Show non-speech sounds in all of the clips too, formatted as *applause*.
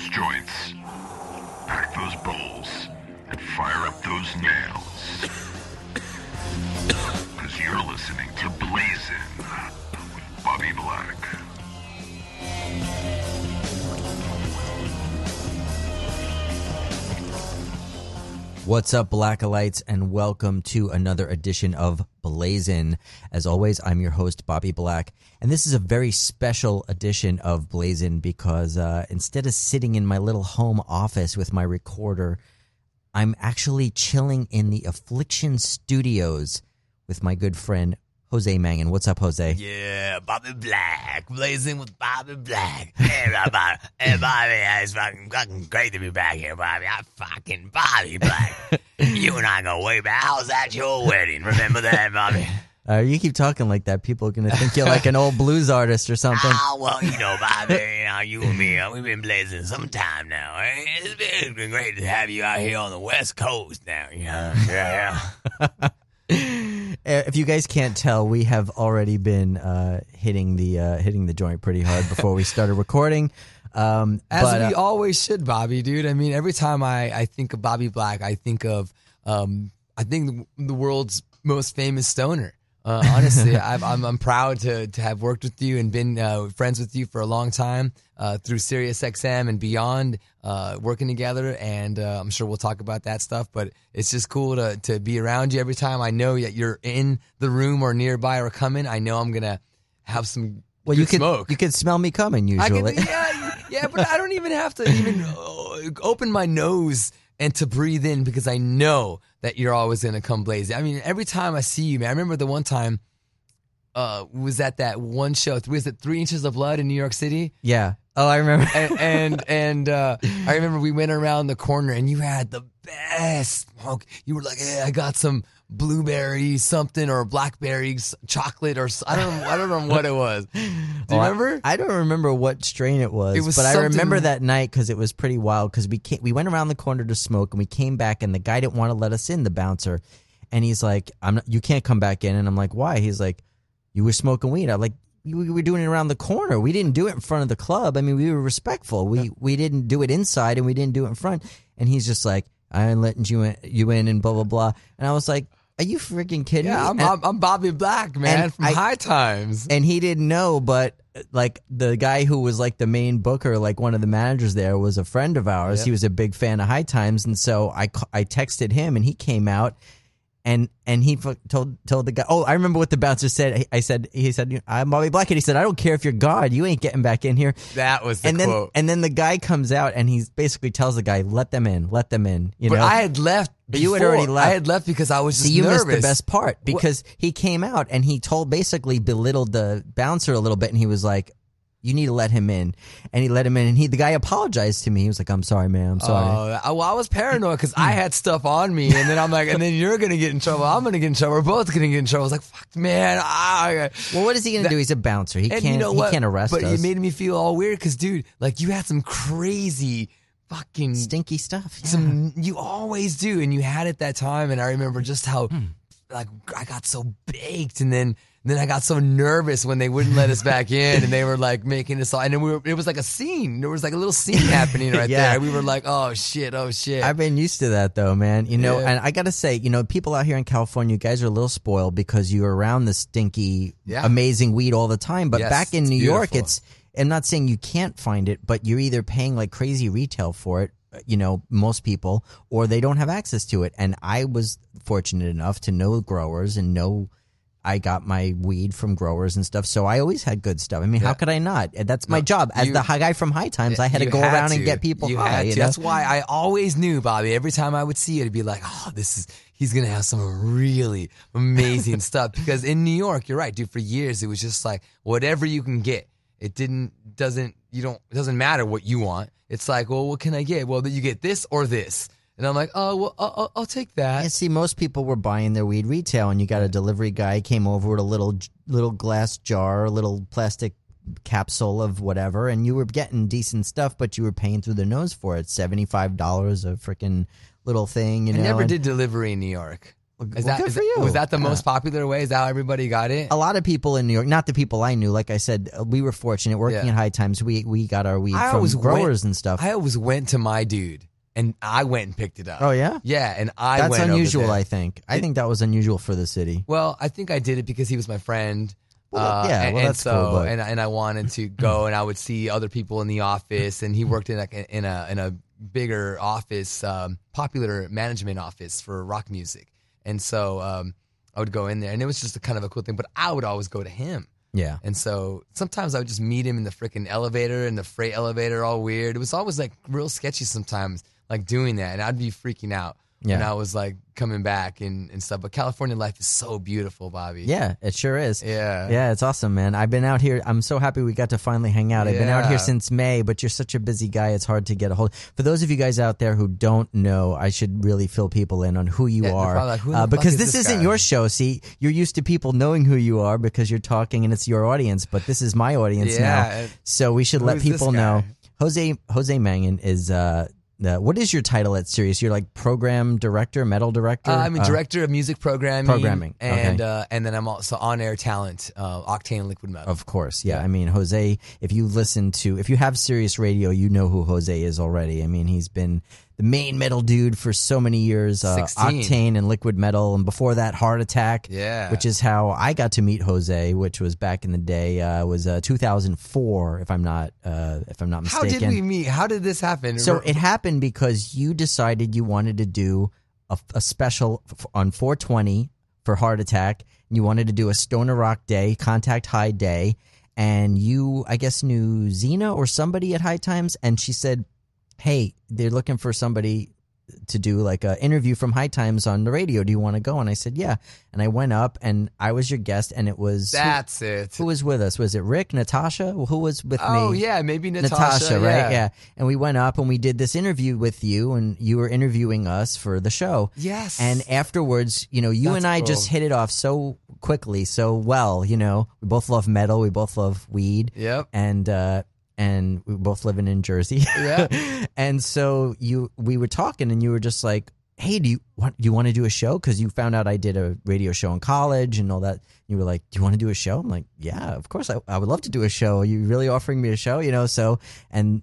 those joints, pack those bowls, and fire up those nails. *coughs* Because you're listening to Blazin' What's up, Blackalites, and welcome to another edition of Blazin. As always, I'm your host, Bobby Black, and this is a very special edition of Blazin because uh, instead of sitting in my little home office with my recorder, I'm actually chilling in the Affliction Studios with my good friend Jose Mangin. What's up, Jose? Yeah, Bobby Black, blazing with Bobby Black. Hey, Bobby, hey, Bobby, it's fucking, fucking great to be back here, Bobby. I'm fucking Bobby Black. *laughs* you and I go way back. How was that your wedding? Remember that, Bobby? Uh, you keep talking like that, people are gonna think you're like an old blues artist or something. Oh, well, you know, Bobby, you, know, you and me, uh, we've been blazing some time now. eh? It's been, it's been great to have you out here on the West Coast now. Yeah, yeah, yeah. *laughs* Uh, if you guys can't tell, we have already been uh, hitting the uh, hitting the joint pretty hard before we started recording. Um, As but, we uh, always should, Bobby, dude. I mean, every time I, I think of Bobby Black, I think of um, I think the, the world's most famous stoner. Uh, honestly, *laughs* I've, I'm I'm proud to to have worked with you and been uh, friends with you for a long time uh, through SiriusXM and beyond, uh, working together. And uh, I'm sure we'll talk about that stuff. But it's just cool to to be around you every time. I know that you're in the room or nearby or coming. I know I'm gonna have some well, you could smoke. you can smell me coming I usually. can, yeah, yeah, but I don't even have to even *laughs* uh, open my nose and to breathe in because I know that you're always gonna come blazing. I mean, every time I see you, man. I remember the one time uh was at that one show. Was it Three Inches of Blood in New York City? yeah. Oh, I remember. And *laughs* and, and uh, I remember we went around the corner and you had the best smoke. You were like, "Hey, I got some blueberry something or blackberry s- chocolate or I don't I don't know what it was. *laughs* Do you Oh, I- remember? I, don't remember what strain it was, It was but I remember that night because it was pretty wild. Because we came, we went around the corner to smoke, and we came back, and the guy didn't want to let us in, the bouncer, and he's like, "I'm not, you can't come back in," and I'm like, "Why?" He's like, "You were smoking weed." I'm like. We were doing it around the corner. We didn't do it in front of the club. I mean, we were respectful. We we didn't do it inside, and we didn't do it in front. And he's just like, "I ain't letting you in, you in," and blah blah blah. And I was like, "Are you freaking kidding Yeah, me?" I'm, And- I'm, I'm Bobby Black, man, from I- High Times. and he didn't know but like the guy who was like the main booker like one of the managers there was a friend of ours Yep. he was a big fan of high times and so i i texted him and he came out and and he told told the guy oh i remember what the bouncer said i I said he said i'm bobby black and he said i don't care if you're god you ain't getting back in here That was the and then quote. and then the guy comes out and he basically tells the guy let them in let them in you but know I had left. But you had already left. I had left because I was So you nervous. missed the best part because he came out and he told basically belittled the bouncer a little bit and he was like, "You need to let him in," and he let him in and he the guy apologized to me. He was like, "I'm sorry, man. I'm sorry." Oh, well, I was paranoid because I had stuff on me, and then I'm like, and then you're gonna get in trouble. I'm gonna get in trouble. We're both gonna get in trouble. I was like, fuck, man. Ah. well, what is he gonna That- do? He's a bouncer. He can't. you know he can't arrest but us. But it made me feel all weird because, dude, like you had some crazy fucking Stinky stuff. Yeah. some you always do and you had it that time and i remember just how Hmm. like i got so baked and then then i got so nervous when they wouldn't let us back in and they *laughs* were like making us all and then we were, it was like a scene there was like a little scene happening right *laughs* Yeah. there we were like oh shit oh shit I've been used to that though, man. You know, Yeah. and I gotta say, you know, people out here in California, you guys are a little spoiled because you're around the stinky, Yeah. amazing weed all the time. But Yes, back in New York, it's. I'm not saying you can't find it, but you're either paying like crazy retail for it, you know, most people, or they don't have access to it. And I was fortunate enough to know growers and know. I got my weed from growers and stuff, so I always had good stuff. I mean, how could I not? That's my job as you- the high guy from High Times. I had to go around and get people you high. had you know? That's why I always knew, Bobby. Every time I would see it, it'd be like, oh, this is he's gonna have some really amazing *laughs* stuff. Because in New York, you're right, dude. For years, it was just like whatever you can get. It didn't doesn't you don't it doesn't matter what you want. It's like, well, what can I get? Well, you get this or this. And I'm like, oh, well, I'll, I'll, take that. Yeah, see, most people were buying their weed retail, and you got a delivery guy came over with a little little glass jar, a little plastic capsule of whatever, and you were getting decent stuff, but you were paying through the nose for it. Seventy five dollars a freaking little thing, you I never and- did delivery in New York. Well, that, good is for you. Was that the Yeah. most popular way? Is that how everybody got it? a lot of people in New York, not the people I knew. Like I said, uh, we were fortunate working Yeah. at High Times. We we got our weed I from growers went- and stuff. I always went to my dude, and I went and picked it up. oh yeah, yeah, and I that's went unusual. I think. I think that was unusual for the city. Well, I think I did it because he was my friend. Well, uh, yeah, and, well, and so cool, and and I wanted to *clears throat* go, and I would see other people in the office, and he worked in like in a in a bigger office, um, popular management office for rock music, and so um, I would go in there, and it was just a kind of a cool thing. But I would always go to him, Yeah. and so sometimes I would just meet him in the freaking elevator, in the freight elevator, all weird. It was always like real sketchy sometimes, like doing that, and I'd be freaking out. when I was like coming back and, and stuff. But California life is so beautiful, Bobby. Yeah, it sure is. Yeah. Yeah, it's awesome, man. I've been out here. I'm so happy we got to finally hang out. I've been out here since May, but you're such a busy guy. It's hard to get a hold. For those of you guys out there who don't know, I should really fill people in on who you Yeah, they're like, who uh, because is this, this isn't your show. See, you're used to people knowing who you are because you're talking and it's your audience. But this is my audience Yeah, now, so we should let people know. Jose Jose Mangin is. uh the, what is your title at Sirius? You're like program director, metal director. Uh, I'm a Uh, director of music programming. Programming, And okay. uh, and then I'm also on air talent, uh, Octane Liquid Metal. Of course, yeah. Yeah. I mean, Jose, if you listen to, if you have Sirius Radio, you know who Jose is already. I mean, he's been the main metal dude for so many years. Uh, 16. Octane and Liquid Metal, and before that, Hard Attack. Yeah. Which is how I got to meet Jose, which was back in the day. Uh, was uh, 2004, if I'm not, uh, if I'm not mistaken. How did we meet? How did this happen? So it happened because you decided you wanted to do a, a special f- on 420 for Hard Attack. And you wanted to do a Stoner Rock Day, Contact High Day, and you, I guess, knew Xena or somebody at High Times, and she said, "Hey, they're looking for somebody." To do like an interview from High Times on the radio. Do you want to go? And I said, yeah. And I went up and I was your guest, and it was who- That's it. who was with us? Was it Rick, Natasha? Who was with me? oh yeah, maybe Natasha, Natasha, right? Yeah. Yeah. And we went up and we did this interview with you, and you were interviewing us for the show. Yes. And afterwards, you know, you That's and I just hit it off so quickly, so well. You know, we both love metal, we both love weed, Yep. and uh, and we both living in Jersey. Yeah. *laughs* and so you, we were talking, and you were just like. Hey, do you want do you want to do a show? Because you found out I did a radio show in college and all that. You were like, "Do you want to do a show?" I'm like, "Yeah, of course. I, I would love to do a show. Are you really offering me a show?" You know. So and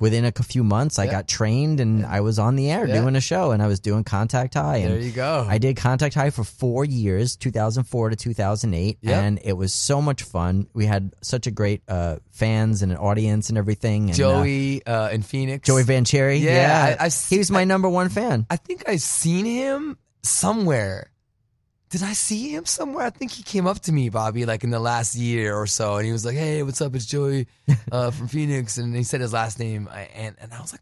within a few months, I Yeah. got trained and I was on the air Yeah. doing a show, and I was doing Contact High. There you go. I did Contact High for four years, 2004 to 2008, Yep. and it was so much fun. We had such a great uh, fans and an audience and everything. And, uh, Joey uh, in Phoenix. Joey Vancheri, Yeah, yeah, I- I've he was my number one fan. I think I've seen him somewhere. Did I see him somewhere? I think he came up to me, Bobby, like in the last year or so, and he was like, "Hey, what's up? It's Joey *laughs* uh, from Phoenix," and he said his last name, and and I was like,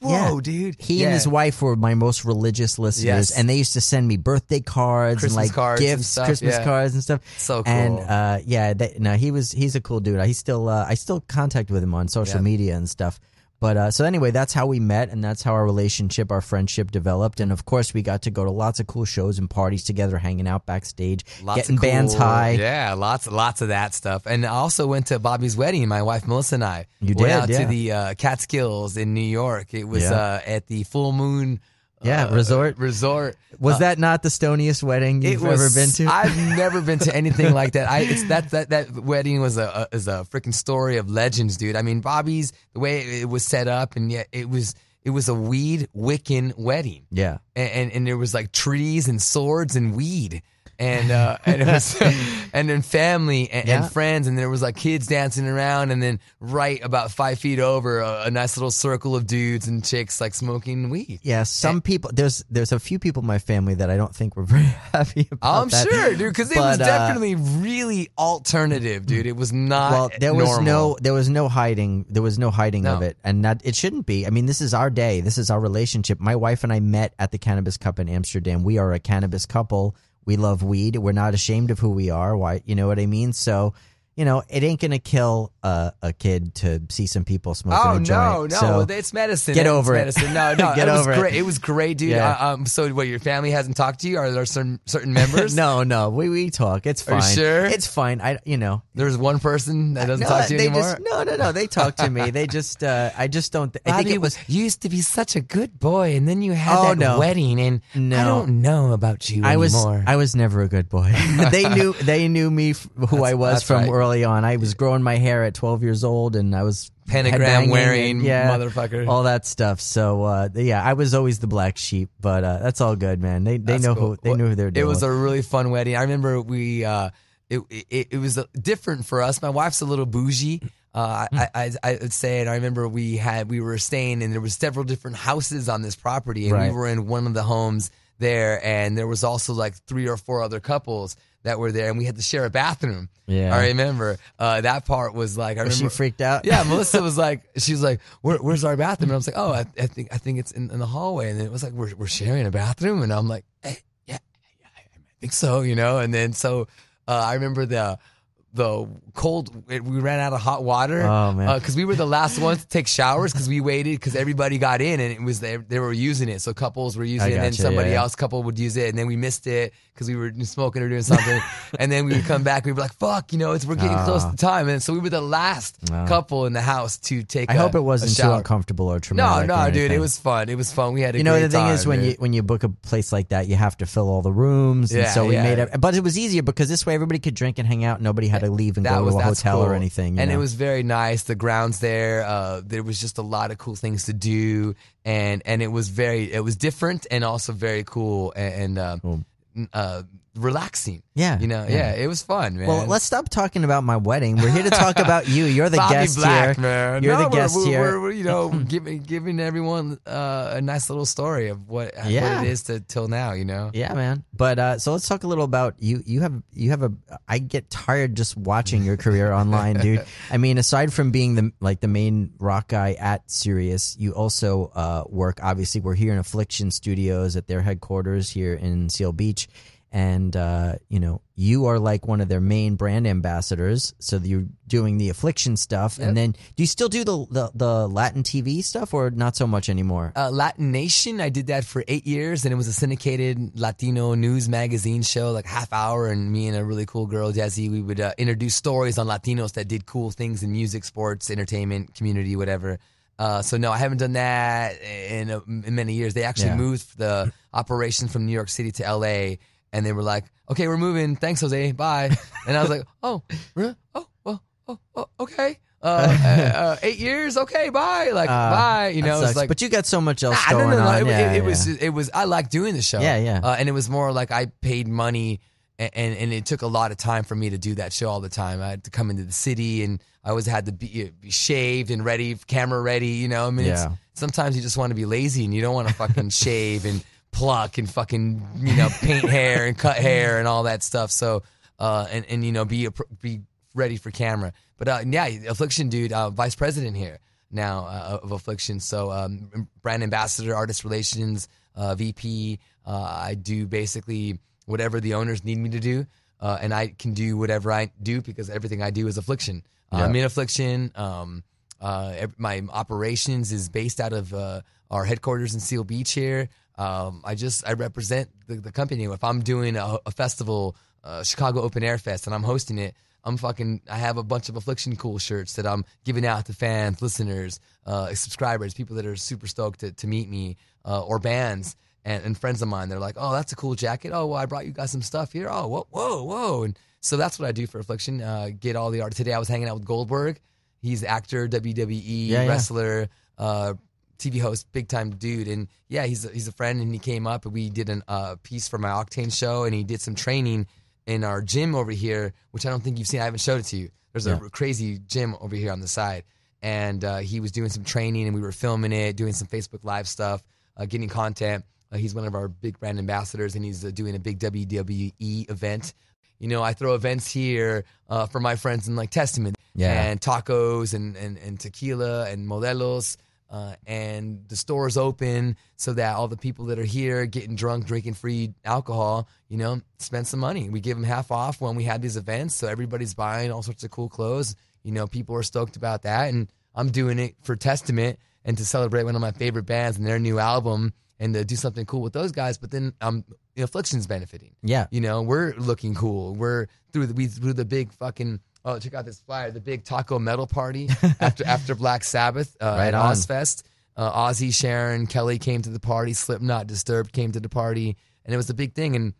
"Whoa, Yeah. dude!" He Yeah. and his wife were my most religious listeners, Yes. and they used to send me birthday cards Christmas and like cards and gifts, stuff, Christmas yeah. cards and stuff. So cool. And uh, yeah, they, no, he was he's a cool dude. He's still uh, I still contact with him on social media and stuff. But uh, so anyway, that's how we met, and that's how our relationship, our friendship developed. And of course, we got to go to lots of cool shows and parties together, hanging out backstage, Lots getting of cool- bands high. Yeah, lots lots of that stuff. And I also went to Bobby's wedding. My wife Melissa and I You went did, out yeah. to the uh, Catskills in New York. It was Yeah. uh, at the Full Moon. Yeah, uh, resort. Resort. Was that not the stoniest wedding you've was, ever been to? I've *laughs* never been to anything like that. I it's that that that wedding was a, a is a freaking story of legends, dude. I mean, Bobby's the way it was set up, and yet it was it was a weed Wiccan wedding, yeah. and and, and there was like trees and swords and weed. And uh, *laughs* and it was, *laughs* and then family and, Yeah. and friends, and there was like kids dancing around, and then right about five feet over, a, a nice little circle of dudes and chicks like smoking weed. Yeah, some people there's there's a few people in my family that I don't think were *laughs* very happy about I'm that. sure, dude, because it was uh, definitely really alternative, dude. It was not. well there was no there was no hiding there was no hiding of it and that it shouldn't be i mean this is our day this is our relationship my wife and i met at the cannabis cup in amsterdam we are a cannabis couple we love weed. We're not ashamed of who we are. Why you know what i mean? So you know, it ain't gonna kill a, a kid to see some people smoking Oh a no, joint. no, So, it's medicine. get It's over it. medicine. No, *laughs* no, Get it was over it. great. It was great, dude. Yeah. Uh, um, so, what your family hasn't talked to you? Are there certain certain members? *laughs* no, no, we we talk. It's fine. sure? It's fine. I, you know, There's one person that doesn't no, talk to you they anymore. just no, no, no. They talk to me. They just, uh, I just don't. Th- I think it was. you used to be such a good boy, and then you had Oh, that no. wedding, and no. I don't know about you I was. I was never a good boy. *laughs* they knew they knew me f- who I was from right. Early on. I was growing my hair at 12 years old, and I was Pentagram wearing and, yeah, motherfucker. all that stuff. So uh, yeah, I was always the black sheep, but uh, that's all good, man. They they That's know cool. who they Well, knew who they're doing. It was a really fun wedding. I remember we. Uh, it, it it was different for us. My wife's a little bougie. Uh, I, I I would say, and I remember we had we were staying, and there was several different houses on this property, and Right. we were in one of the homes there, and there was also like three or four other couples that were there, and we had to share a bathroom. Yeah. I remember uh, that part was like I Was she freaked out? yeah, Melissa *laughs* was like, she was like, Where, "Where's our bathroom?" And I was like, "Oh, I, I think I think it's in, in the hallway." And it was like, "We're we're sharing a bathroom," and I'm like, hey, "Yeah, yeah, I think so," you know. And then so uh, I remember the the cold. We ran out of hot water. Oh, man. because we were the last ones to take showers because we waited because everybody got in and it was they, they were using it. So couples were using it, and then somebody yeah, else couple would use it, and then we missed it because we were smoking or doing something. *laughs* and then we would come back, we were like, "Fuck," you know, it's we're getting close to time, and so we were the last Ah. couple in the house to take. I a- hope it wasn't too uncomfortable or No, traumatic. no, or dude, it was fun. It was fun. We had a You know the thing is time, when dude. you when you book a place like that, you have to fill all the rooms, and Yeah, so we yeah. made it. But it was easier because this way everybody could drink and hang out. Nobody had to leave and that go was to a hotel or anything. and it was very nice. The grounds there, uh, there was just a lot of cool things to do, and and it was very, it was different and also very cool and, and uh, Cool. uh, relaxing. Yeah, you know, yeah. yeah, it was fun, man. Well, let's stop talking about my wedding. We're here to talk *laughs* about you. You're the Bobby guest Black, here. man. You're No, the guest we're, here. We're, we're, you know, *laughs* giving giving everyone uh, a nice little story of what Yeah. what it is to till now. You know. Yeah, man. But uh, so let's talk a little about you. You have you have a. I get tired just watching your career *laughs* online, dude. I mean, aside from being the like the main rock guy at Sirius, you also uh, work. Obviously, we're here in Affliction Studios at their headquarters here in Seal Beach, and uh, you know you are like one of their main brand ambassadors. So you're doing the Affliction stuff, and then do you still do the, the the Latin TV stuff, or not so much anymore? uh, LatiNation. I did that for eight years, and it was a syndicated Latino news magazine show, like half hour. And me and a really cool girl, jazzy we would uh, introduce stories on Latinos that did cool things in music, sports, entertainment, community, whatever. Uh, so no, I haven't done that in, uh, in many years. They actually Yeah. moved the operation from New York City to L.A. and they were like, "Okay, we're moving. Thanks, Jose. Bye." And I was like, "Oh, really? oh, well, oh, oh, okay." Uh, *laughs* uh, uh, eight years, okay, bye. Like, Uh, bye. You know, it's like, but you got so much else Ah, no, going no, no. on. It, Yeah, it, it yeah. was, it was. I like doing the show. Yeah, yeah. Uh, and it was more like I paid money, and, and and it took a lot of time for me to do that show all the time. I had to come into the city, and I always had to be, be shaved and ready, camera ready. You know, I mean, Yeah. it's, sometimes you just want to be lazy and you don't want to fucking *laughs* shave and pluck and fucking you know paint hair and cut hair and all that stuff. So, uh, and and you know be a, be ready for camera. But uh, yeah, Affliction dude, uh, vice president here now uh, of Affliction. So um, brand ambassador, artist relations, uh, VP. Uh, I do basically whatever the owners need me to do, uh, and I can do whatever I do because everything I do is Affliction. Uh, I'm in Affliction. Um, uh, my operations is based out of uh, our headquarters in Seal Beach here. Um, I just I represent the, the company. If I'm doing a, a festival, uh, Chicago Open Air Fest, and I'm hosting it, I'm fucking. I have a bunch of Affliction cool shirts that I'm giving out to fans, listeners, uh, subscribers, people that are super stoked to, to meet me, uh, or bands and, and friends of mine. They're like, "Oh, that's a cool jacket. Oh, well, I brought you guys some stuff here. Oh, whoa, whoa, whoa!" And so that's what I do for Affliction. Uh, get all the art. Today I was hanging out with Goldberg. He's actor, WWE Yeah, yeah. wrestler, uh, TV host, big time dude. And yeah, he's a, he's a friend, and he came up and we did a uh, piece for my Octane show, and he did some training in our gym over here, which I don't think you've seen. I haven't showed it to you. There's Yeah. a crazy gym over here on the side, and uh, he was doing some training, and we were filming it, doing some Facebook Live stuff, uh, getting content. Uh, he's one of our big brand ambassadors, and he's uh, doing a big WWE event. You know, I throw events here uh, for my friends in like Testament Yeah. and tacos and, and, and tequila and modelos. Uh, and the store's open so that all the people that are here getting drunk, drinking free alcohol, you know, spend some money. We give them half off when we have these events, so everybody's buying all sorts of cool clothes. You know, people are stoked about that, and I'm doing it for Testament and to celebrate one of my favorite bands and their new album and to do something cool with those guys. But then um, Affliction's benefiting. Yeah. You know, we're looking cool. We're through the we through the big fucking oh check out this flyer, the big taco metal party *laughs* after after Black Sabbath uh, Right at on. Ozzfest. Uh, Ozzy, Sharon, Kelly came to the party. Slipknot, Disturbed came to the party, and it was a big thing. And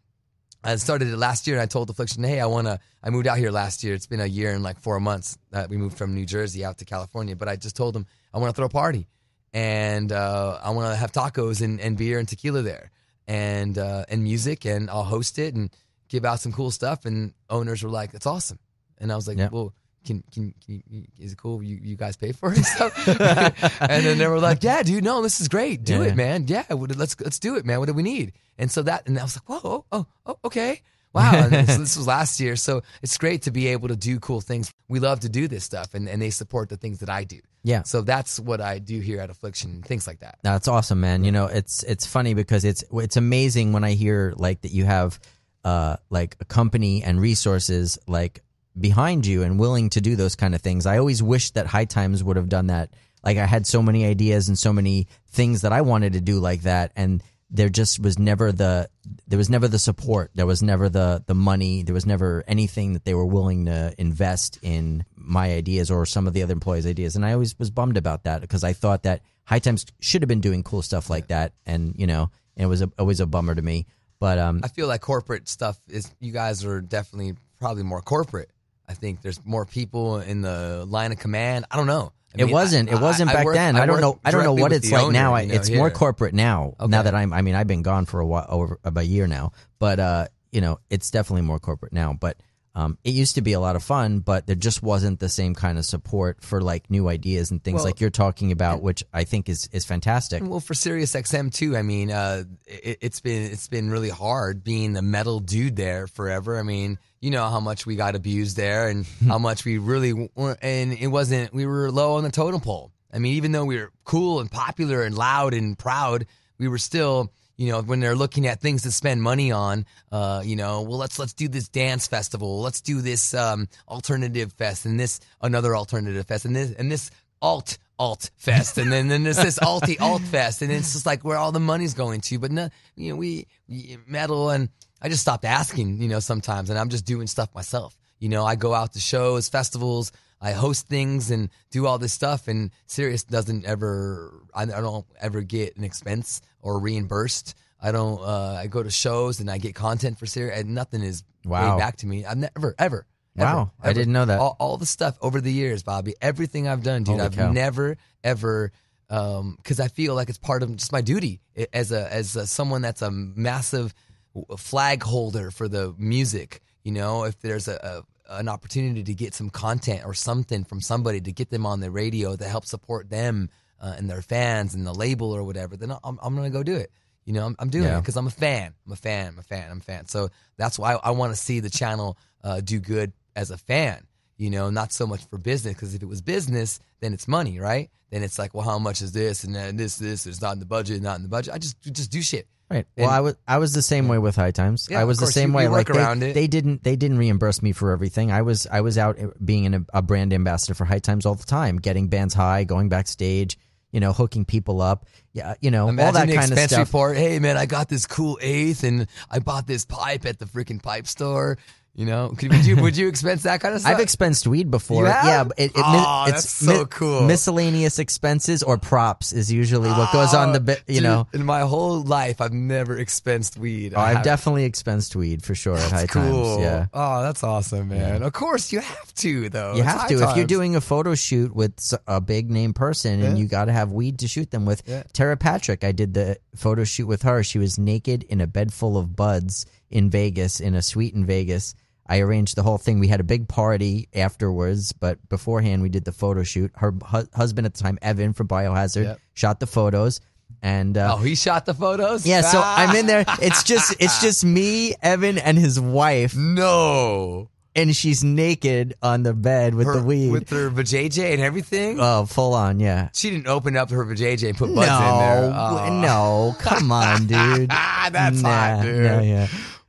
I started it last year, and I told Affliction, "Hey, I want to." I moved out here last year. It's been a year and like four months that we moved from New Jersey out to California. But I just told them I want to throw a party, and uh, I want to have tacos and, and beer and tequila there, and uh, and music, and I'll host it and give out some cool stuff. And owners were like, "That's awesome," and I was like, Yeah. "Well." Can, can, can you, is it cool? You, you guys pay for it *laughs* and stuff? *laughs* and then they were like, yeah, dude, no, this is great. Do Yeah. it, man. Yeah, let's let's do it, man. What do we need? And so that, and I was like, whoa, oh, oh, oh okay. Wow. And this, this was last year. So it's great to be able to do cool things. We love to do this stuff and, and they support the things that I do. Yeah. So that's what I do here at Affliction, things like that. That's awesome, man. You know, it's it's funny because it's it's amazing when I hear like that you have uh like a company and resources like behind you and willing to do those kind of things. I always wish that High Times would have done that. Like I had so many ideas and so many things that I wanted to do like that and there just was never the there was never the support there was never the the money there was never anything that they were willing to invest in my ideas or some of the other employees ideas and i always was bummed about that because i thought that high times should have been doing cool stuff like that and you know and it was a, always a bummer to me but um I feel like corporate stuff is, you guys are definitely probably more corporate. I think there's more people in the line of command. I don't know. I it mean, wasn't. I- It wasn't I- back work- then. I, don't know. I don't know what it's like owner, now. You know, it's more corporate now. Now that I'm. I mean, I've been gone for a while, over about a year now. But uh, you know, it's definitely more corporate now. But um, it used to be a lot of fun, but there just wasn't the same kind of support for like new ideas and things Well- like you're talking about, which I think is is fantastic. Well, for Sirius XM too. I mean, uh, it, it's been it's been really hard being the metal dude there forever. I mean, you know how much we got abused there, and *laughs* how much we really weren't. And it wasn't. We were low on the totem pole. I mean, even though we were cool and popular and loud and proud, we were still. You know, when they're looking at things to spend money on, uh, you know, well, let's let's do this dance festival, let's do this um, alternative fest, and this another alternative fest, and this and this alt alt fest and then then there's this *laughs* alti alt fest and it's just like where all the money's going to but no you know we, we metal and i just stopped asking you know sometimes and i'm just doing stuff myself you know i go out to shows festivals i host things and do all this stuff and Sirius doesn't ever i, I don't ever get an expense or reimbursed i don't uh, i go to shows and i get content for Sirius and nothing is Wow. paid back to me i've never ever Wow, ever, I didn't know that. all, all the stuff over the years, Bobby. Everything I've done, dude. Holy I've cow. never ever because I feel like it's part of just my duty as a as a, someone that's a massive flag holder for the music. You know, if there's a, a an opportunity to get some content or something from somebody to get them on the radio to help support them uh, and their fans and the label or whatever, then I'm, I'm gonna go do it. You know, I'm, I'm doing Yeah. it because I'm a fan. I'm a fan. I'm a fan. I'm a fan. So that's why I, I want to see the channel uh, do good as a fan. You know, not so much for business because if it was business, then it's money, right? Then it's like, well, how much is this and then this, this? It's not in the budget, not in the budget. I just just do shit. Right. Well, And- I was I was the same way with High Times. Yeah, I was the same you- way. you like they, they didn't they didn't reimburse me for everything. I was I was out eh, being an, a brand ambassador for High Times all the time, getting bands high, going backstage, you know, hooking people up. Yeah, you know, Imagine all that kind of stuff. report. Hey man, I got this cool eighth, and I bought this pipe at the freaking pipe store. You know, Could, would you would you expense that kind of *laughs* stuff? I've expensed weed before. Yeah, but it, it, Oh, it's that's so cool. Miscellaneous expenses or props is usually what goes on the bit. You Dude, know, in my whole life, I've never expensed weed. Oh, I I've definitely expensed weed for sure at High cool. Times. Yeah. Oh, that's awesome, man. Of course, you have to though. You It's have to if you're times. doing a photo shoot with s- a big name person, and you got to have weed to shoot them with. Tera Patrick, I did the photo shoot with her. She was naked in a bed full of buds in Vegas, in a suite in Vegas. I arranged the whole thing. We had a big party afterwards, but beforehand we did the photo shoot. Her hu- husband at the time, Evan from Biohazard, Yep. shot the photos, and uh, Oh, he shot the photos. yeah. So. *laughs* I'm in there. It's just it's just me, Evan, and his wife No. and she's naked on the bed with Her- the weed. with her vajayjay and everything. oh, full on, yeah. she didn't open up her vajayjay and put No, in there. Oh. no, come on, dude. Ah, *laughs* that's hot, dude. no, yeah.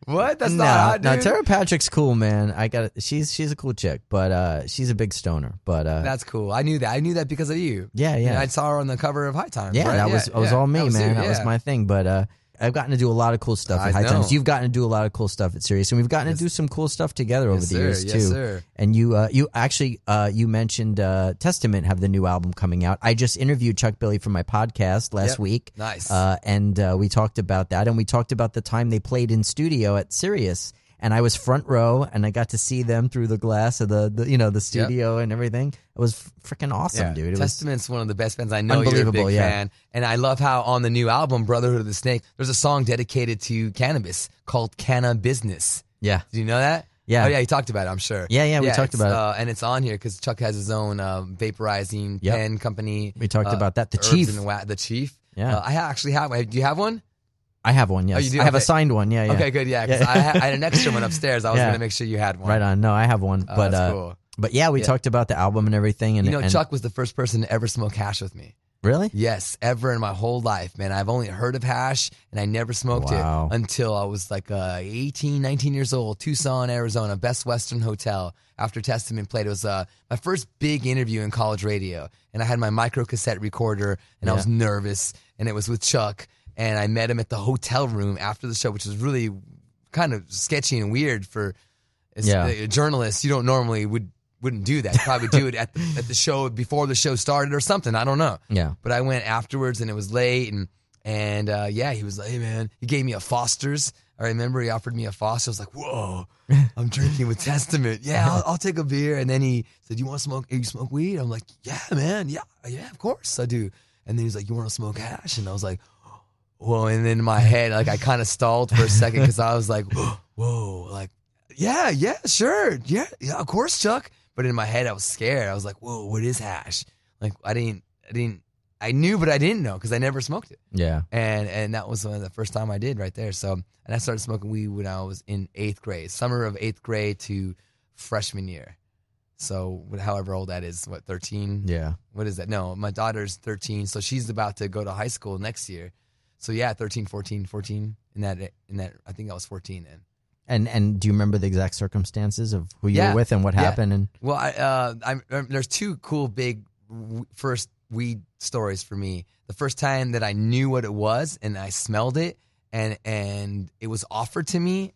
What? That's no, not hot, no. Tera Patrick's cool, man. I got she's she's a cool chick, but uh, she's a big stoner. But uh, That's cool. I knew that. I knew that because of you. yeah, And yeah, I saw her on the cover of High Times. yeah. right? That was it was all me, That man. you, That was my thing. But uh, I've gotten to do a lot of cool stuff at High know. Times. You've gotten to do a lot of cool stuff at Sirius, and we've gotten Yes. to do some cool stuff together over the sir. years Yes, too. sir. And you, uh, you actually, uh, you mentioned uh, Testament have the new album coming out. I just interviewed Chuck Billy for my podcast last Yep. week. Nice. Uh, and uh, we talked about that, and we talked about the time they played in studio at Sirius, and I was front row, and I got to see them through the glass of the, the you know, the studio and everything. It was freaking awesome, Yeah. dude. It was Testament's one of the best bands I know. Unbelievable, big yeah. fan, and I love how on the new album, Brotherhood of the Snake, there's a song dedicated to cannabis called "Canna Business." yeah, do you know that? Yeah. Oh yeah, you talked about it. I'm sure. Yeah, yeah, we talked it's, about it. uh, and it's on here because Chuck has his own um, vaporizing Yep. pen company. We talked uh, about that. The Chief. and Wa- the chief. Yeah. Uh, I actually have. Do you have one? I have one. Yes, Oh, you do? I have a signed one. Yeah, yeah. Okay, good. Yeah, 'cause Yeah. I, ha- I had an extra one upstairs. I was *laughs* Yeah. gonna make sure you had one. Right on. No, I have one, Oh, but that's uh, cool. but yeah, we Yeah. talked about the album and everything. And You know, and- Chuck was the first person to ever smoke hash with me. really? Yes, ever in my whole life, man. I've only heard of hash and I never smoked Wow. it until I was like uh, 18, 19 years old, Tucson, Arizona, Best Western Hotel. After Testament played, it was uh, my first big interview in college radio. And I had my micro cassette recorder and I was nervous. And it was with Chuck. And I met him at the hotel room after the show, which was really kind of sketchy and weird for Yeah. a journalist. You don't normally would wouldn't do that. Probably do it at the, at the show before the show started or something. I don't know. Yeah. But I went afterwards and it was late and and uh, yeah, he was like, "Hey man," he gave me a Foster's. I remember he offered me a Foster. I was like, "Whoa, I'm *laughs* drinking with Testament. Yeah, I'll, I'll take a beer." And then he said, "You want to smoke? You smoke weed?" I'm like, "Yeah, man. Yeah, yeah, of course I do." And then he's like, "You want to smoke hash?" And I was like, "Whoa!" And then in my head, like I kind of stalled for a second because I was like, *gasps* "Whoa!" Like, yeah, yeah, sure, yeah, yeah, of course, Chuck. But in my head, I was scared. I was like, "Whoa, what is hash?" Like, I didn't, I didn't, I knew, but I didn't know because I never smoked it Yeah. and and that was one of the first time I did right there. So and I started smoking weed when I was in eighth grade, summer of eighth grade to freshman year. So however old that is, what thirteen? Yeah. What is that? No, my daughter's thirteen, so she's about to go to high school next year. So yeah, 13, 14, 14 in that in that I think I was fourteen then. And and do you remember the exact circumstances of who you Yeah. were with and what Yeah. happened? And Well, I, uh, I'm, um, there's two cool big w- first weed stories for me. The first time that I knew what it was and I smelled it and and it was offered to me.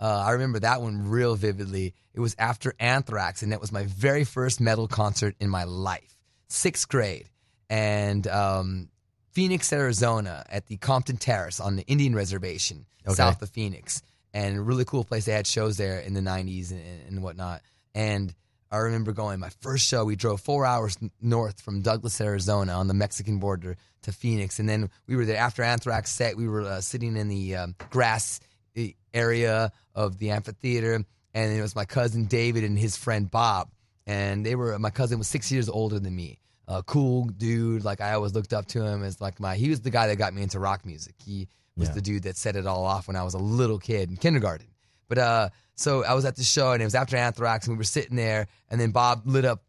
Uh, I remember that one real vividly. It was after Anthrax, and that was my very first metal concert in my life, sixth grade, and um, Phoenix, Arizona, at the Compton Terrace on the Indian Reservation, Okay. south of Phoenix, and a really cool place. They had shows there in the '90s and, and whatnot. And I remember going my first show. We drove four hours north from Douglas, Arizona, on the Mexican border to Phoenix, and then we were there after Anthrax set. We were uh, sitting in the um, grass area of the amphitheater, and it was my cousin David and his friend Bob, and they were. My cousin was six years older than me. A cool dude, like I always looked up to him as like my. He was the guy that got me into rock music. He was Yeah. the dude that set it all off when I was a little kid in kindergarten. But uh, so I was at the show and it was after Anthrax and we were sitting there and then Bob lit up,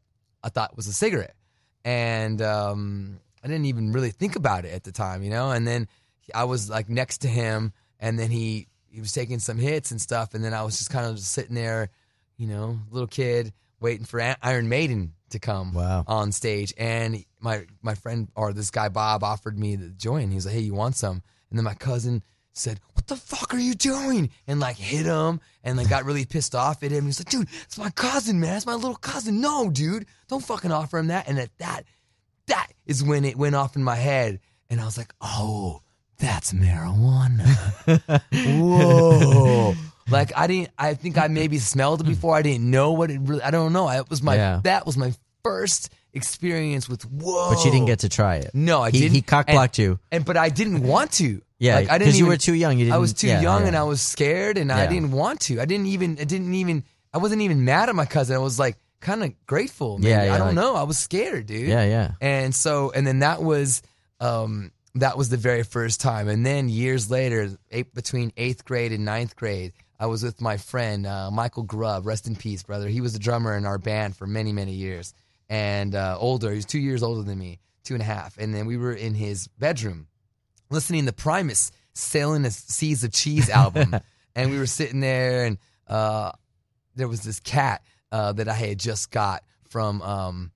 I thought it was a cigarette, and um, I didn't even really think about it at the time, you know. And then I was like next to him and then he he was taking some hits and stuff and then I was just kind of just sitting there, you know, little kid waiting for Iron Maiden to come Wow. on stage. And my my friend or this guy Bob offered me the joint. He was like, "Hey, you want some?" And then my cousin said, "What the fuck are you doing?" And like hit him and like got really pissed off at him. He's like, "Dude, it's my cousin, man. It's my little cousin. No, dude, don't fucking offer him that." And at that, that is when it went off in my head, and I was like, "Oh." That's marijuana. *laughs* Whoa. Like I didn't I think I maybe smelled it before. I didn't know what it really I don't know. It was my Yeah. that was my first experience with whoa. but you didn't get to try it. No, I he, didn't. He cock And- blocked you. And but I didn't want to. Yeah, like, I didn't because you were too young. You didn't. I was too yeah, young yeah. and I was scared and I didn't want to. I didn't even I didn't even I wasn't even mad at my cousin. I was like kind of grateful. maybe. Yeah, yeah, I don't like- know. I was scared, dude. Yeah, yeah. And so, and then that was, um, that was the very first time. And then years later, eight, between eighth grade and ninth grade, I was with my friend uh, Michael Grubb. Rest in peace, brother. He was a drummer in our band for many, many years, and uh, older. He was two years older than me, two and a half. And then we were in his bedroom, listening to Primus "Sailing the Seas of Cheese" album, *laughs* and we were sitting there, and uh, there was this cat uh, that I had just got from um,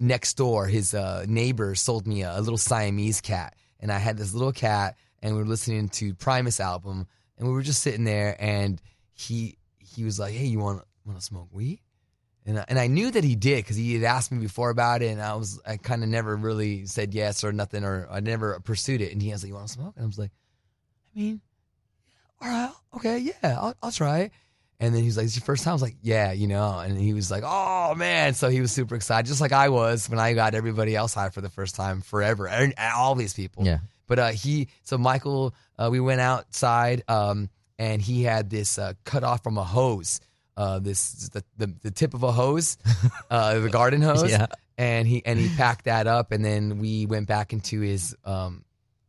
next door. His uh, neighbor sold me a, a little Siamese cat, and I had this little cat, and we were listening to Primus album, and we were just sitting there, and he he was like, "Hey, you want want to smoke weed?" And I, and I knew that he did because he had asked me before about it, and I was I kind of never really said yes or nothing, or I never pursued it. And he was like, "You want to smoke?" And I was like, "I mean, all right, okay, yeah, I'll, I'll try it." And then he's like, "It's your first time." I was like, "Yeah, you know." And he was like, "Oh man!" So he was super excited, just like I was when I got everybody else high for the first time forever, and, and all these people. Yeah. But uh, he, so Michael, uh, we went outside, um, and he had this uh, cut off from a hose, uh, this the, the the tip of a hose, *laughs* uh, the garden hose, Yeah. and he and he packed that up, and then we went back into his um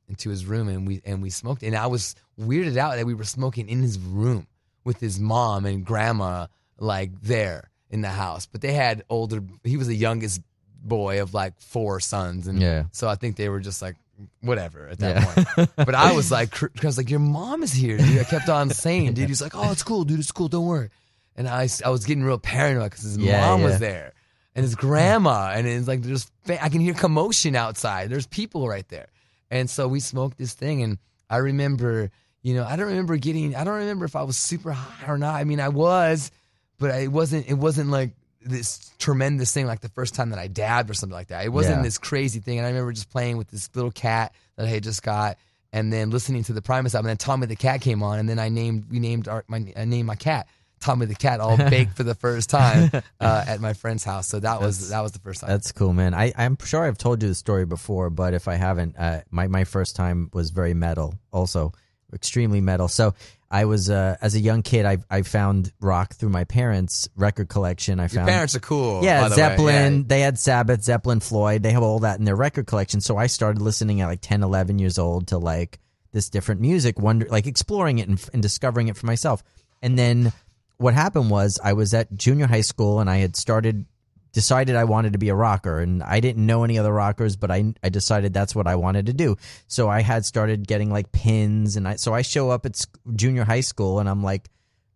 into his room, and we and we smoked, and I was weirded out that we were smoking in his room with his mom and grandma like there in the house, but they had older. He was the youngest boy of like four sons, and Yeah. so I think they were just like whatever at that Yeah. point. *laughs* But I was like, cr- I was like, your mom is here, dude. I kept on saying, dude. He's like, oh, it's cool, dude. It's cool. Don't worry. And I, I was getting real paranoid because his Yeah, mom yeah. was there and his grandma, and it's like there's fa- I can hear commotion outside. There's people right there, and so we smoked this thing, and I remember, you know, I don't remember getting, I don't remember if I was super high or not. I mean, I was, but it wasn't. It wasn't like this tremendous thing like the first time that I dabbed or something like that. It wasn't Yeah. this crazy thing. And I remember just playing with this little cat that I had just got, and then listening to the Primus album. And then Tommy the cat came on, and then I named we named our my I named my cat Tommy the cat all *laughs* baked for the first time *laughs* uh, at my friend's house. So that was that was the first time. That's cool, man. I, I'm sure I've told you the story before, but if I haven't, uh, my, my first time was very metal, also extremely metal. So I was, uh, as a young kid, I, I found rock through my parents' record collection. I Your found parents are cool. Yeah, by the way. Zeppelin. Yeah. They had Sabbath, Zeppelin, Floyd. They have all that in their record collection. So I started listening at like 10, 11 years old to like this different music, wonder like exploring it and, and discovering it for myself. And then what happened was I was at junior high school and I had started decided I wanted to be a rocker and I didn't know any other rockers but I I decided that's what I wanted to do. So I had started getting like pins and I so I show up at junior high school and I'm like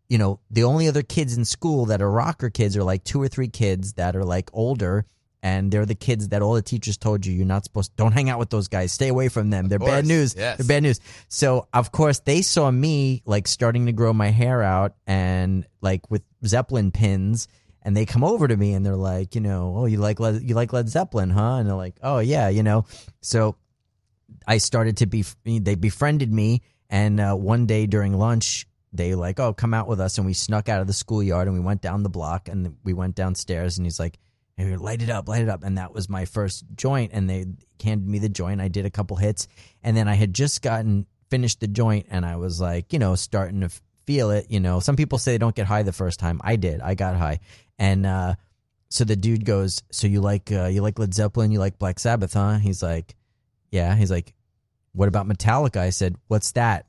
you know, the only other kids in school that are rocker kids are like two or three kids that are like older and they're the kids that all the teachers told you you're not supposed to, don't hang out with those guys. Stay away from them. They're bad news. yes. They're bad news. So of course they saw me like starting to grow my hair out and like with Zeppelin pins and they come over to me and they're like, you know, oh you like Led, you like Led Zeppelin, huh? And they're like, "Oh yeah, you know." So I started to be they befriended me and uh, one day during lunch they like oh come out with us and we snuck out of the schoolyard and we went down the block and we went downstairs and he's like light it up light it up and that was my first joint and they handed me the joint. I did a couple hits and then I had just gotten finished the joint and I was like you know starting to feel it you know. Some people say they don't get high the first time. I did. I got high and uh so the dude goes so you like uh, you like Led Zeppelin you like Black Sabbath huh he's like yeah. He's like, what about Metallica? I said, what's that?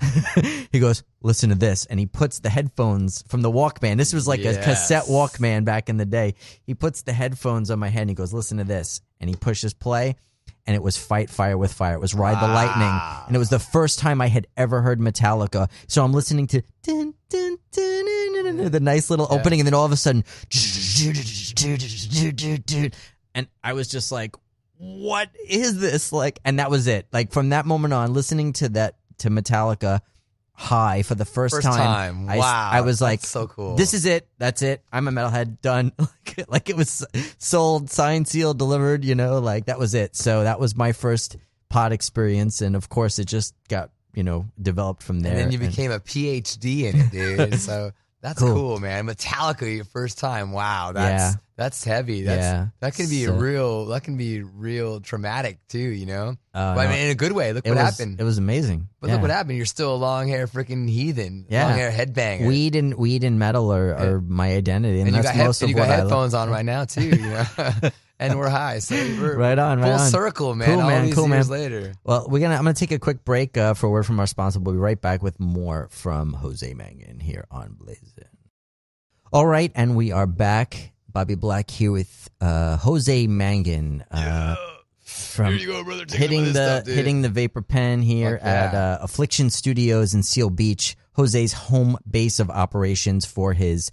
*laughs* he goes, listen to this. And he puts the headphones from the Walkman. This was like a cassette Walkman back in the day. He puts the headphones on my head and he goes, listen to this. And he pushes play and it was Fight Fire with Fire. It was Ride the Lightning. And it was the first time I had ever heard Metallica. So I'm listening to dun, dun, dun, the nice little opening and then all of a sudden and I was just like, what is this? Like, and that was it. Like from that moment on, listening to that to Metallica high for the first, First time. I, Wow. I was like, so cool. This is it. That's it. I'm a metalhead. Done. *laughs* Like- like it was sold, signed, sealed, delivered. You know, like that was it. So that was my first pod experience, and of course, it just got you know developed from there. and then you became a PhD in it, dude. *laughs* so that's cool. Cool. man. Metallica, your first time. Wow, that's Yeah. that's heavy. That's, Yeah. that can be So- real. That can be real traumatic too. You know, Uh, but I mean, in a good way. Look what was happened. it was amazing. but Yeah. look what happened. You're still a long hair freaking heathen. Yeah. long hair headbanger. Weed and weed and metal are, are my identity, and, and you that's got, head- most of you got headphones on right now too. You know, *laughs* and we're high. So *laughs* we're Right on, right full on. circle, man. Cool, all man, these cool, years man. later. Well, we're gonna. I'm gonna take a quick break uh, for a word from our sponsor. We'll be right back with more from Jose Mangin here on Blazin. All right, and we are back. Bobby Black here with uh, Jose Mangin. Uh, from Here you go, brother. Take hitting the stuff, hitting the vapor pen here Fuck at uh, Affliction Studios in Seal Beach, Jose's home base of operations for his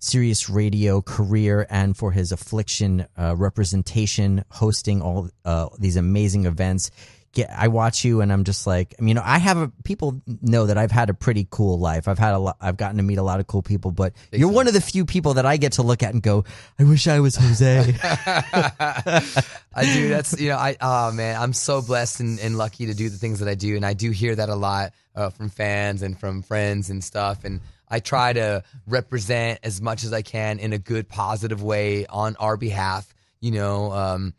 Sirius Radio career and for his Affliction uh, representation, hosting all uh, these amazing events. Get, I watch you and I'm just like, I mean, you know, I have a, people know that I've had a pretty cool life. I've had a lot, I've gotten to meet a lot of cool people, but you're one of the few people that I get to look at and go, I wish I was Jose. *laughs* I do. That's you know. I oh man, I'm so blessed and, and lucky to do the things that I do, and I do hear that a lot uh, from fans and from friends and stuff. And I try to represent as much as I can in a good, positive way on our behalf. You know, um,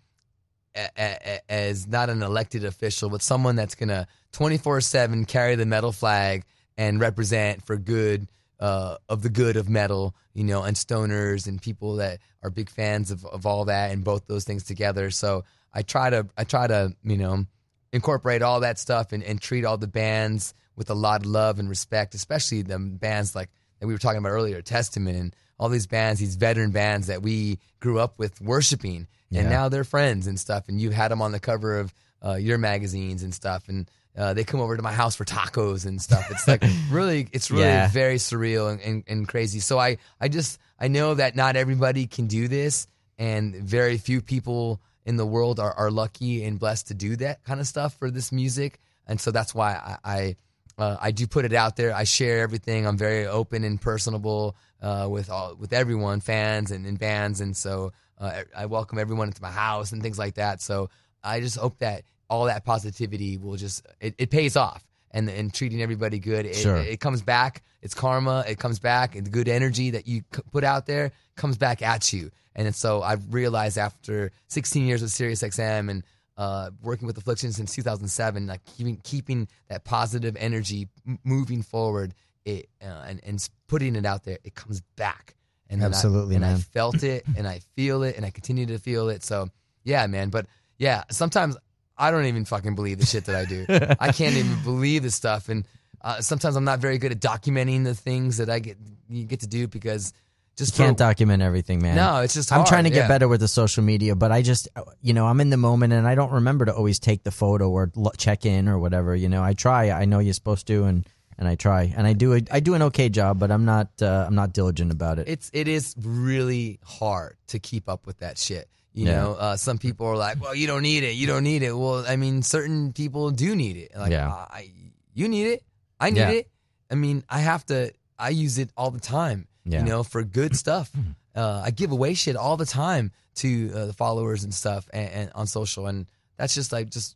a, a, as not an elected official, but someone that's gonna 24 seven carry the metal flag and represent for good uh, of the good of metal, you know, and stoners and people that are big fans of, of all that and both those things together. So I try to I try to you know incorporate all that stuff and, and treat all the bands with a lot of love and respect, especially the bands like that we were talking about earlier, Testament and all these bands, these veteran bands that we grew up with worshiping, and Yeah. now they're friends and stuff. And you had them on the cover of uh, your magazines and stuff, and uh, they come over to my house for tacos and stuff. It's like *laughs* really, it's really Yeah. very surreal and, and, and crazy. So I, I just, I know that not everybody can do this, and very few people in the world are, are lucky and blessed to do that kind of stuff for this music. And so that's why I, I, uh, I do put it out there. I share everything. I'm very open and personable uh, with all with everyone, fans and, and bands, and so uh, I welcome everyone into my house and things like that. So I just hope that all that positivity will just it, it pays off and and treating everybody good. It, Sure. it comes back. It's karma. It comes back, and the good energy that you c- put out there comes back at you. And so I've realized after 16 years with SiriusXM and uh, working with Affliction since 2007, like keeping keeping that positive energy m- moving forward, it uh, and and putting it out there, it comes back. And then I- Absolutely, and I felt it, *laughs* and I feel it, and I continue to feel it. So yeah, man. But yeah, sometimes I don't even fucking believe the shit that I do. I can't even *laughs* believe this stuff, and uh, sometimes I'm not very good at documenting the things that I get you get to do because just Can't for, document everything, man. No, it's just I'm trying to get yeah. better with the social media, but I just, you know, I'm in the moment and I don't remember to always take the photo or check in or whatever. You know, I try. I know you're supposed to, and and I try, and I do. A, I do an okay job, but I'm not. Uh, I'm not diligent about it. it's it is really hard to keep up with that shit. You Yeah. know, uh, some people are like, "Well, you don't need it. You don't need it." Well, I mean, certain people do need it. Like, Yeah. I, you need it. I need Yeah. it. I mean, I have to. I use it all the time. Yeah. You know, for good stuff. *clears throat* Uh, I give away shit all the time to uh, the followers and stuff, and, and on social, and that's just like just.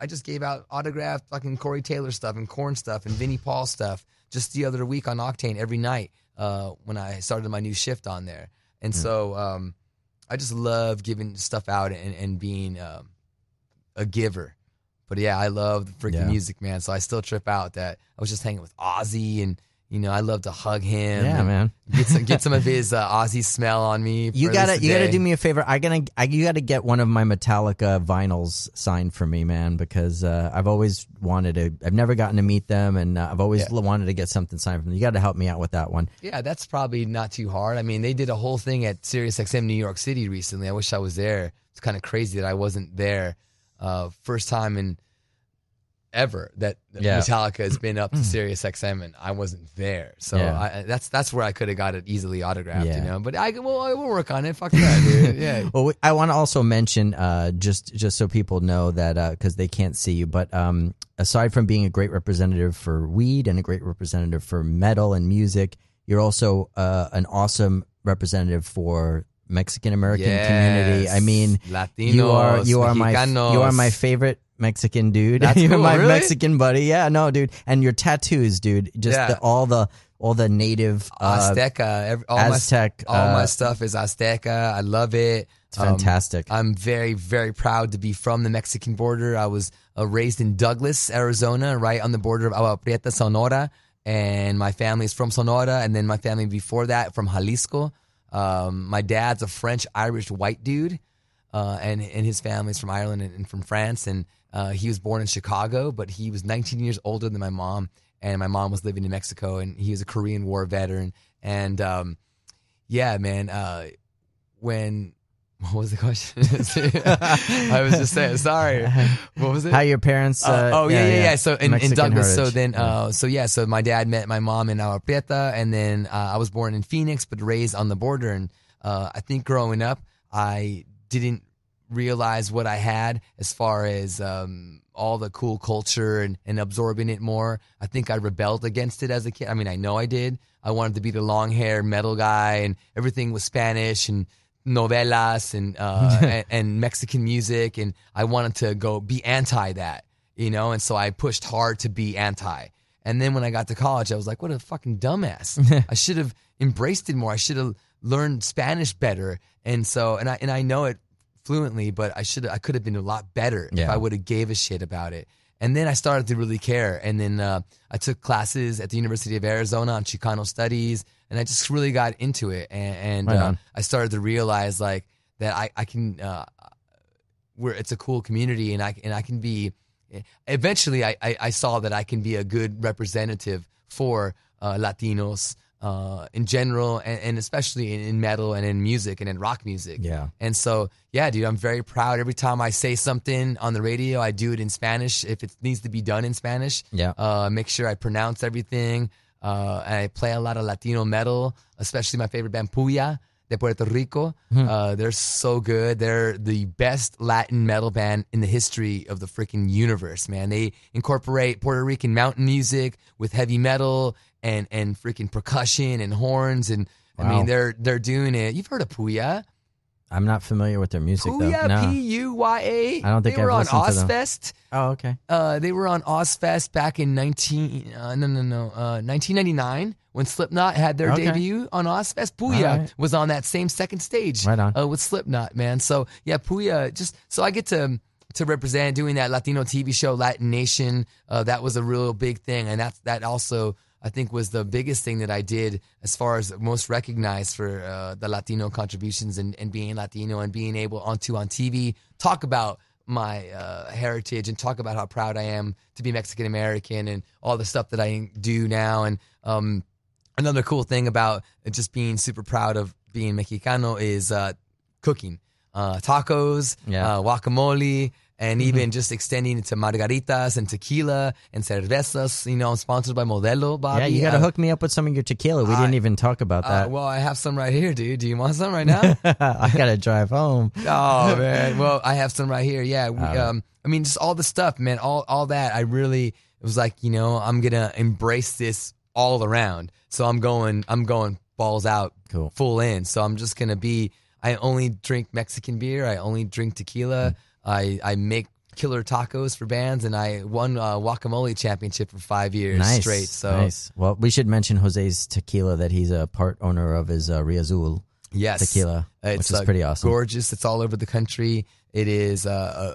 I just gave out autographed fucking Corey Taylor stuff and Korn stuff and Vinnie Paul stuff just the other week on Octane every night uh, when I started my new shift on there. And so um, I just love giving stuff out and, and being um, a giver. But yeah, I love the freaking Yeah. music, man. So I still trip out that I was just hanging with Ozzy and, you know, I love to hug him. Yeah, man. Get some, get some of *laughs* his uh, Ozzy smell on me. You gotta, you gotta do me a favor. I gonna, I, you gotta get one of my Metallica vinyls signed for me, man, because uh, I've always wanted to. I've never gotten to meet them, and uh, I've always Yeah. wanted to get something signed from them. You got to help me out with that one. Yeah, that's probably not too hard. I mean, they did a whole thing at SiriusXM New York City recently. I wish I was there. It's kind of crazy that I wasn't there. Uh, first time in ever that Yeah. Metallica has been up to SiriusXM and I wasn't there. So Yeah. I, that's that's where I could have got it easily autographed, Yeah. you know. But I well, I will work on it. Fuck that, dude. *laughs* Yeah. Well, we- I want to also mention, uh, just just so people know that because they can't see you, but um, aside from being a great representative for weed and a great representative for metal and music, you're also uh, an awesome representative for Mexican American community. I mean, Latinos, you are you are my Mexicanos. you are my favorite Mexican dude. That's *laughs* You're cool, my really? Mexican buddy. Yeah, no, dude. And your tattoos, dude. Just Yeah. the, all the all the native uh, Azteca. Every, all Aztec, My, all my uh, stuff is Azteca. I love it. It's fantastic. I'm very, very proud to be from the Mexican border. I was uh, raised in Douglas, Arizona, right on the border of Agua Prieta, Sonora. And my family is from Sonora. And then my family before that from Jalisco. Um, my dad's a French Irish white dude. uh, and and his family's from Ireland and, and from France, and uh, he was born in Chicago, but he was 19 years older than my mom, and my mom was living in Mexico, and he was a Korean War veteran, and um, yeah, man, uh, when *laughs* what was the question? *laughs* I was just saying, sorry. What was it? How your parents? Uh, Uh, oh yeah, yeah, yeah. So in, in Douglas. So then, uh, so yeah, so my dad met my mom in Agua Prieta, and then uh, I was born in Phoenix, but raised on the border. And uh, I think growing up, I didn't realize what I had as far as um, all the cool culture and, and absorbing it more. I think I rebelled against it as a kid. I mean, I know I did. I wanted to be the long hair metal guy, and everything was Spanish and novelas and, uh, *laughs* and and Mexican music, and I wanted to go be anti that, you know. And so I pushed hard to be anti. And then when I got to college, I was like, what a fucking dumbass. *laughs* I should have embraced it more. I should have learned Spanish better. And so, and I and I know it fluently, but I should I could have been a lot better if I would have gave a shit about it. And then I started to really care. And then uh, I took classes at the University of Arizona on Chicano studies, and I just really got into it. And, and Right uh. I started to realize like that I I can uh, where it's a cool community, and I and I can be. Eventually, I, I, I saw that I can be a good representative for uh, Latinos uh, in general, and, and especially in, in metal and in music and in rock music. Yeah. And so, yeah, dude, I'm very proud. Every time I say something on the radio, I do it in Spanish if it needs to be done in Spanish. Yeah. Uh, make sure I pronounce everything. Uh, and I play a lot of Latino metal, especially my favorite band, Puya de Puerto Rico. Uh, they're so good. They're the best Latin metal band in the history of the freaking universe, man. They incorporate Puerto Rican mountain music with heavy metal and and freaking percussion and horns and I mean they're they're doing it. You've heard of Puya? I'm not familiar with their music though. Puya, No. P U Y A. I don't think they were I've on to them. Ozzfest. Oh, okay. Uh, they were on Ozzfest back in 19 uh, no no no uh, 1999 when Slipknot had their Okay. debut on Ozzfest. Puya right. was on that same second stage Right on. uh, with Slipknot, man. So yeah, Puya just so I get to to represent doing that Latino TV show LatiNation. Uh, that was a real big thing, and that's that also. I think was the biggest thing that I did as far as most recognized for uh, the Latino contributions and, and being Latino and being able onto on TV talk about my uh, heritage and talk about how proud I am to be Mexican American and all the stuff that I do now. And um, another cool thing about just being super proud of being Mexicano is uh, cooking uh, tacos, Yeah. uh, guacamole, and even just extending it to margaritas and tequila and cervezas. You know, I'm sponsored by Modelo, Bobby. yeah, you got to Uh, hook me up with some of your tequila. We didn't even talk about uh, that. well, I have some right here, dude. Do you want some right now? *laughs* I got to drive home. *laughs* Oh man, well I have some right here. Yeah, we, um, I mean just all the stuff, man. All all that. I really it was like you know I'm gonna embrace this all around. So I'm going I'm going balls out, Cool. full in. So I'm just gonna be. I only drink Mexican beer. I only drink tequila. I I make killer tacos for bands, and I won a guacamole championship for five years Nice. straight. So nice. Well, we should mention Jose's tequila that he's a part owner of his uh, Riazul yes, tequila, which is uh, pretty awesome. Gorgeous. It's all over the country. It is. Uh,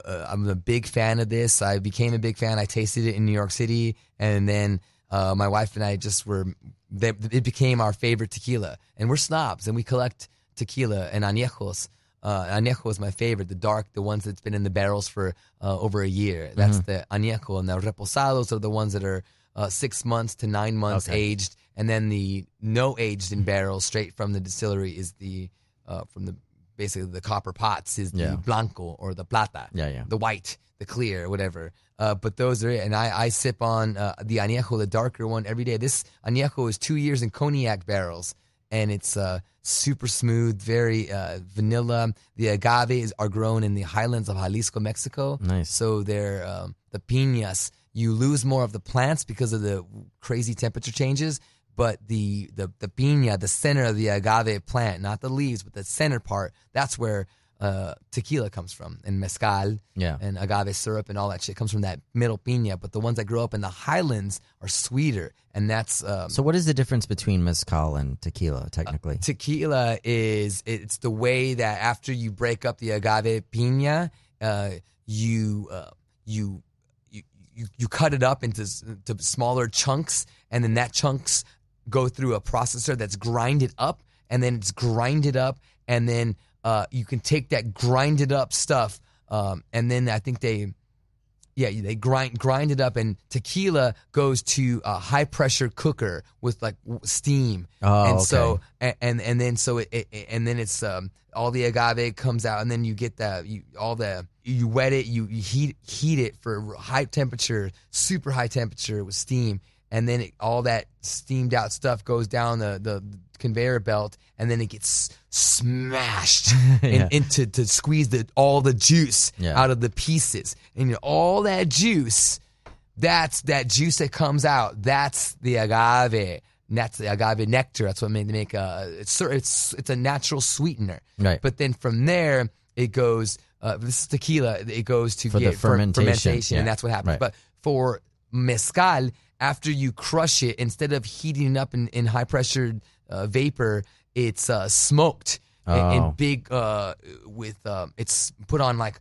uh, uh, I'm a big fan of this. I became a big fan. I tasted it in New York City, and then uh, my wife and I just were. They, it became our favorite tequila, and we're snobs, and we collect tequila and añejos. Uh, añejo is my favorite, the dark, the ones that's been in the barrels for uh, over a year. That's Mm-hmm. the añejo, and the reposados are the ones that are uh, six months to nine months Okay. aged, and then the no aged in barrels straight from the distillery is the uh, from the basically the copper pots is the Yeah. blanco or the plata, Yeah, yeah. the white, the clear, whatever. Uh, but those are it. And I, I sip on uh, the añejo, the darker one, every day. This añejo is two years in cognac barrels, and it's uh, super smooth, very uh, vanilla. The agaves are grown in the highlands of Jalisco, Mexico. Nice. So they're um, the piñas. You lose more of the plants because of the crazy temperature changes, but the the the piña, the center of the agave plant, not the leaves, but the center part, that's where uh, tequila comes from, and mezcal, Yeah. and agave syrup, and all that shit comes from that middle piña. But the ones that grow up in the highlands are sweeter, and that's um, So, what is the difference between mezcal and tequila, technically? tequila is it's the way that after you break up the agave piña, uh, you uh, you you you you cut it up into to smaller chunks, and then that chunks go through a processor that's grinded up, and then it's grinded up, and then uh, you can take that grinded up stuff, um, and then I think they yeah, they grind grind it up, and tequila goes to a high pressure cooker with like steam, Oh, and okay. so and, and and then so it, it and then it's um, all the agave comes out, and then you get the you all the you wet it, you, you heat heat it for high temperature, super high temperature with steam, and then it, all that steamed out stuff goes down the the conveyor belt, and then it gets smashed *laughs* Yeah. into to squeeze the all the juice Yeah. out of the pieces, and you know, all that juice. That's that juice that comes out. That's the agave. And that's the agave nectar. That's what made they make a. It's it's it's a natural sweetener. Right. But then from there it goes. Uh, this is tequila. It goes to For the get fer- fermentation, fermentation, yeah. and that's what happens. Right. But for mezcal, after you crush it, instead of heating it up in, in high pressure uh, vapor, it's uh, smoked in, Oh. in big uh, with. Um, it's put on like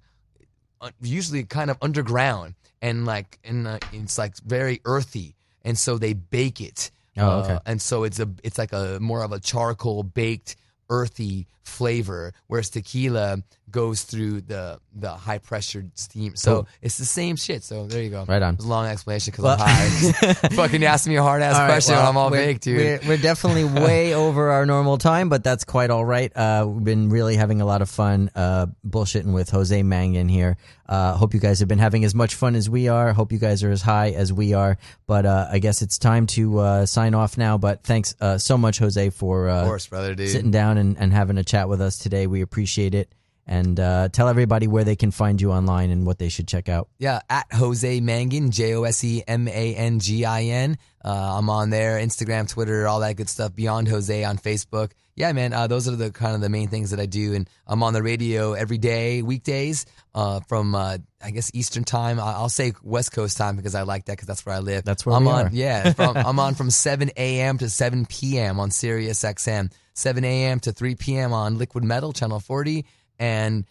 uh, usually kind of underground and like and uh, it's like very earthy and so they bake it Oh, okay. Uh, and so it's a it's like a more of a charcoal baked earthy flavor whereas tequila goes through the the high pressured steam so Cool. it's the same shit so there you go Right on. it was a long explanation because Well- i'm high *laughs* fucking ask me a hard ass right, question well, i'm all we're, baked dude We're, we're definitely *laughs* way over our normal time, but that's quite all right. Uh, we've been really having a lot of fun uh, bullshitting with Jose Mangin here. Uh, hope you guys have been having as much fun as we are. Hope you guys are as high as we are. But uh, I guess it's time to uh, sign off now. But thanks uh, so much, Jose, for uh, course brother dude sitting down and, and having a chat with us today. We appreciate it. And uh, tell everybody where they can find you online and what they should check out. Yeah, at Jose Mangin, J O S E M A N G I N. Uh, I'm on there, Instagram, Twitter, all that good stuff. Beyond Jose on Facebook. Yeah, man, uh, those are the kind of the main things that I do, and I'm on the radio every day, weekdays, uh, from uh, I guess Eastern time. I'll say West Coast time because I like that because that's where I live. That's where I'm on. are. Yeah, from, *laughs* I'm on from 7 a.m. to 7 p.m. on Sirius XM, 7 a.m. to 3 p.m. on Liquid Metal Channel 40, and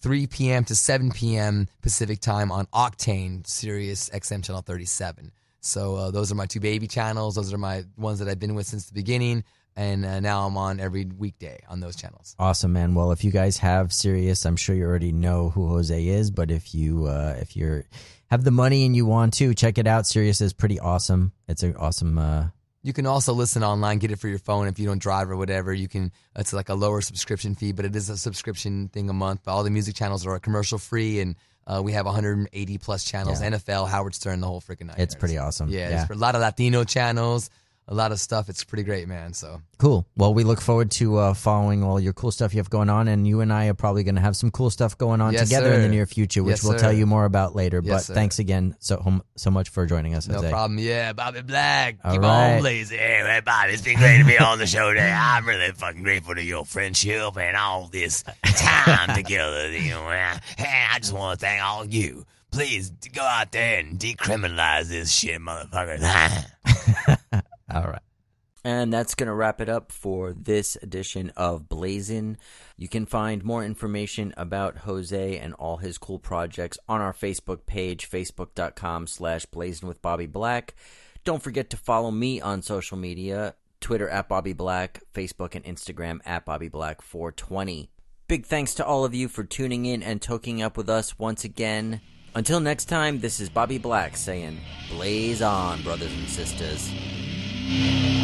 3 p.m. to 7 p.m. Pacific time on Octane, Sirius XM channel 37. So uh, those are my two baby channels. Those are my ones that I've been with since the beginning, and uh, now I'm on every weekday on those channels. Awesome, man. Well, if you guys have Sirius, I'm sure you already know who Jose is. But if you uh, if you're have the money and you want to check it out, Sirius is pretty awesome. It's an awesome. You can also listen online, get it for your phone if you don't drive or whatever. You can. It's like a lower subscription fee, but it is a subscription thing a month. But all the music channels are commercial free, and uh, we have 180 plus channels. Yeah. NFL, Howard Stern, the whole freaking night. it's pretty awesome. Yeah, yeah. a lot of Latino channels, a lot of stuff. It's pretty great, man. So Cool. Well, we look forward to uh, following all your cool stuff you have going on, and you and I are probably going to have some cool stuff going on Yes, together in the near future, which Yes, we'll tell you more about later. Yes, but sir. thanks again so so much for joining us, no Jose. problem. Yeah, Bobby Black, All keep right. on blazing. Hey, hey, Bobby, it's been great to be on the show today. I'm really fucking grateful to your friendship and all this time *laughs* together. You know. Hey, I just want to thank all of you. Please go out there and decriminalize this shit, motherfuckers. *laughs* *laughs* All right. And that's going to wrap it up for this edition of Blazin. You can find more information about Jose and all his cool projects on our Facebook page, facebook.com slash blazing with Bobby Black. Don't forget to follow me on social media, Twitter at Bobby Black, Facebook and Instagram at Bobby Black 420. Big thanks to all of you for tuning in and toking up with us once again. Until next time, this is Bobby Black saying, Blaze on, brothers and sisters. Música